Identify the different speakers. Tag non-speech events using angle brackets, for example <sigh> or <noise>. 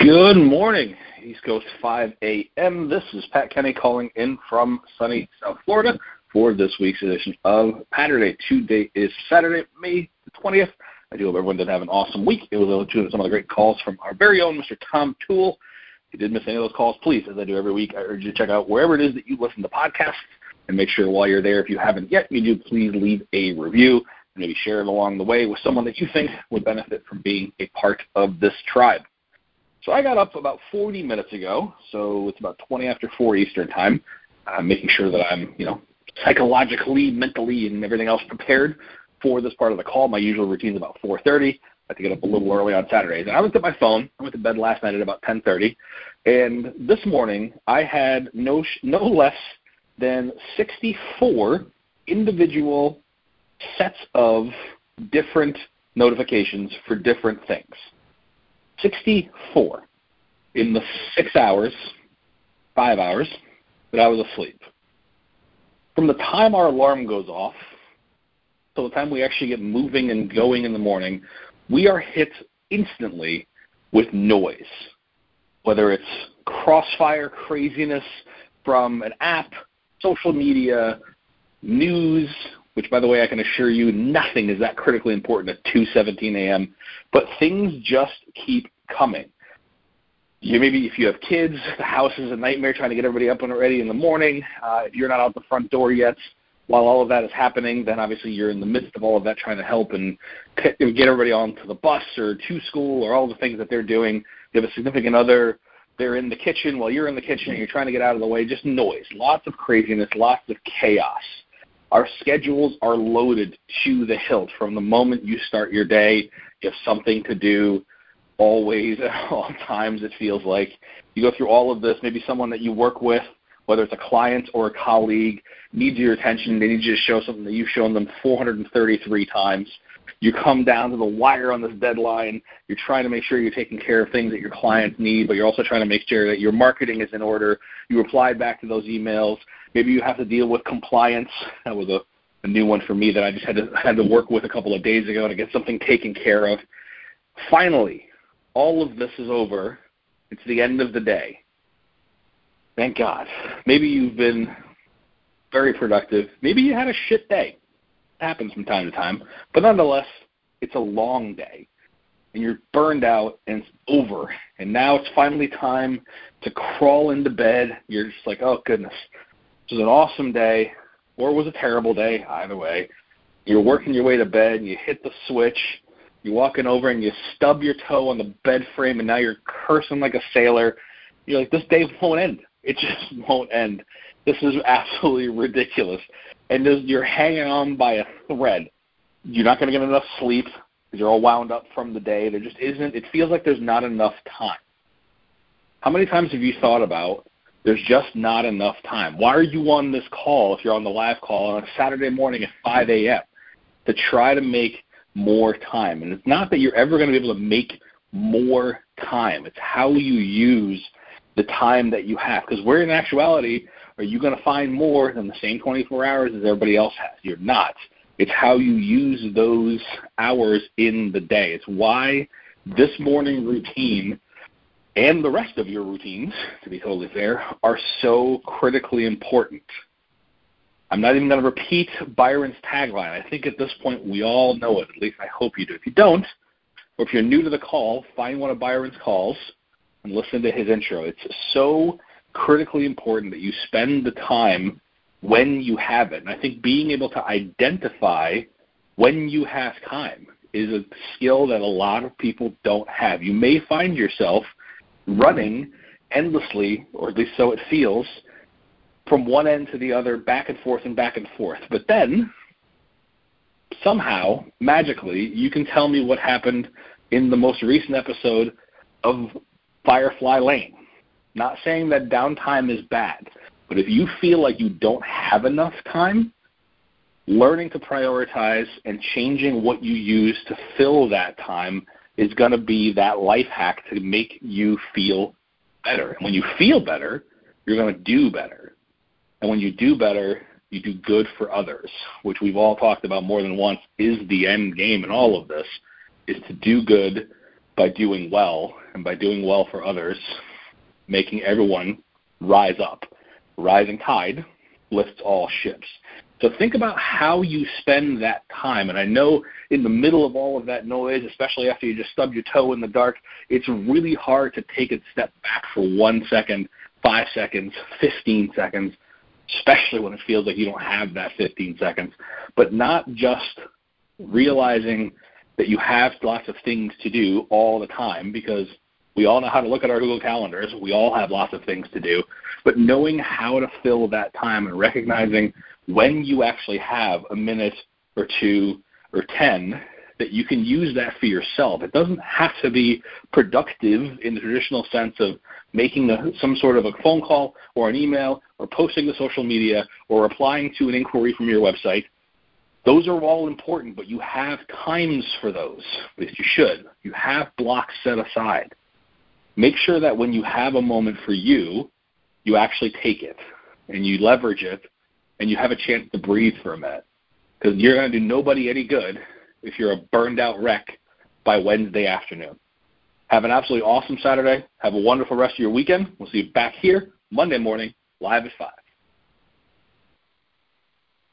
Speaker 1: Good morning, East Coast 5 a.m. This is Pat Kenny calling in from sunny South Florida for this week's edition of Patterday. Today is Saturday, May the 20th. I do hope everyone did have an awesome week. It was able to some of the great calls from our very own Mr. Tom Toole. If you did miss any of those calls, please, as I do every week, I urge you to check out wherever it is that you listen to podcasts and make sure while you're there, if you haven't yet, you do please leave a review and maybe share it along the way with someone that you think would benefit from being a part of this tribe. So I got up about 40 minutes ago, so it's about 20 after 4 Eastern time, uh, making sure that I'm, you know, psychologically, mentally, and everything else prepared for this part of the call. My usual routine is about 4:30. I have to get up a little early on Saturdays. And I looked at my phone. I went to bed last night at about 10:30, and this morning I had no no less than 64 individual sets of different notifications for different things. 64 in the six hours, five hours that I was asleep. From the time our alarm goes off till the time we actually get moving and going in the morning, we are hit instantly with noise. Whether it's crossfire craziness from an app, social media, news, which by the way I can assure you nothing is that critically important at 2:17 a.m. But things just keep coming. You maybe if you have kids, <laughs> the house is a nightmare trying to get everybody up and ready in the morning. Uh, if you're not out the front door yet, while all of that is happening, then obviously you're in the midst of all of that trying to help and get everybody onto the bus or to school or all the things that they're doing. You have a significant other, they're in the kitchen while you're in the kitchen and you're trying to get out of the way. Just noise, lots of craziness, lots of chaos. Our schedules are loaded to the hilt from the moment you start your day. You have something to do always <laughs> at all times it feels like. You go through all of this, maybe someone that you work with, whether it's a client or a colleague, needs your attention. They need you to show something that you've shown them 433 times. You come down to the wire on this deadline. You're trying to make sure you're taking care of things that your clients need, but you're also trying to make sure that your marketing is in order. You reply back to those emails. Maybe you have to deal with compliance. That was a, a new one for me that I just had to had to work with a couple of days ago to get something taken care of. Finally, all of this is over. It's the end of the day. Thank God. Maybe you've been very productive. Maybe you had a shit day. It happens from time to time. But nonetheless, it's a long day. And you're burned out and it's over. And now it's finally time to crawl into bed. You're just like, oh, goodness. This was an awesome day, or it was a terrible day, either way. You're working your way to bed and you hit the switch you're walking over and you stub your toe on the bed frame, and now you're cursing like a sailor. You're like, this day won't end. It <laughs> just won't end. This is absolutely ridiculous. And you're hanging on by a thread. You're not going to get enough sleep because you're all wound up from the day. There just isn't. It feels like there's not enough time. How many times have you thought about there's just not enough time? Why are you on this call if you're on the live call on a Saturday morning at 5 a.m. to try to make more time. And it's not that you're ever going to be able to make more time. It's how you use the time that you have. Because where in actuality are you going to find more than the same 24 hours as everybody else has? You're not. It's how you use those hours in the day. It's why this morning routine and the rest of your routines, to be totally fair, are so critically important. I'm not even going to repeat Byron's tagline. I think at this point we all know it. At least I hope you do. If you don't, or if you're new to the call, find one of Byron's calls and listen to his intro. It's so critically important that you spend the time when you have it. And I think being able to identify when you have time is a skill that a lot of people don't have. You may find yourself running endlessly, or at least so it feels, from one end to the other, back and forth and back and forth. But then, somehow, magically, you can tell me what happened in the most recent episode of Firefly Lane. Not saying that downtime is bad, but if you feel like you don't have enough time, learning to prioritize and changing what you use to fill that time is going to be that life hack to make you feel better. And when you feel better, you're going to do better. And when you do better, you do good for others, which we've all talked about more than once is the end game in all of this, is to do good by doing well and by doing well for others, making everyone rise up. Rising tide lifts all ships. So think about how you spend that time. And I know in the middle of all of that noise, especially after you just stubbed your toe in the dark, it's really hard to take a step back for one second, five seconds, 15 seconds, especially when it feels like you don't have that 15 seconds. But not just realizing that you have lots of things to do all the time because we all know how to look at our Google calendars. We all have lots of things to do. But knowing how to fill that time and recognizing when you actually have a minute or two or 10 that you can use that for yourself. It doesn't have to be productive in the traditional sense of making a, some sort of a phone call or an email or posting to social media or replying to an inquiry from your website. Those are all important, but you have times for those. At least you should. You have blocks set aside. Make sure that when you have a moment for you, you actually take it and you leverage it and you have a chance to breathe for a minute. Because you're going to do nobody any good if you're a burned out wreck by Wednesday afternoon. Have an absolutely awesome Saturday. Have a wonderful rest of your weekend. We'll see you back here Monday morning, live at 5.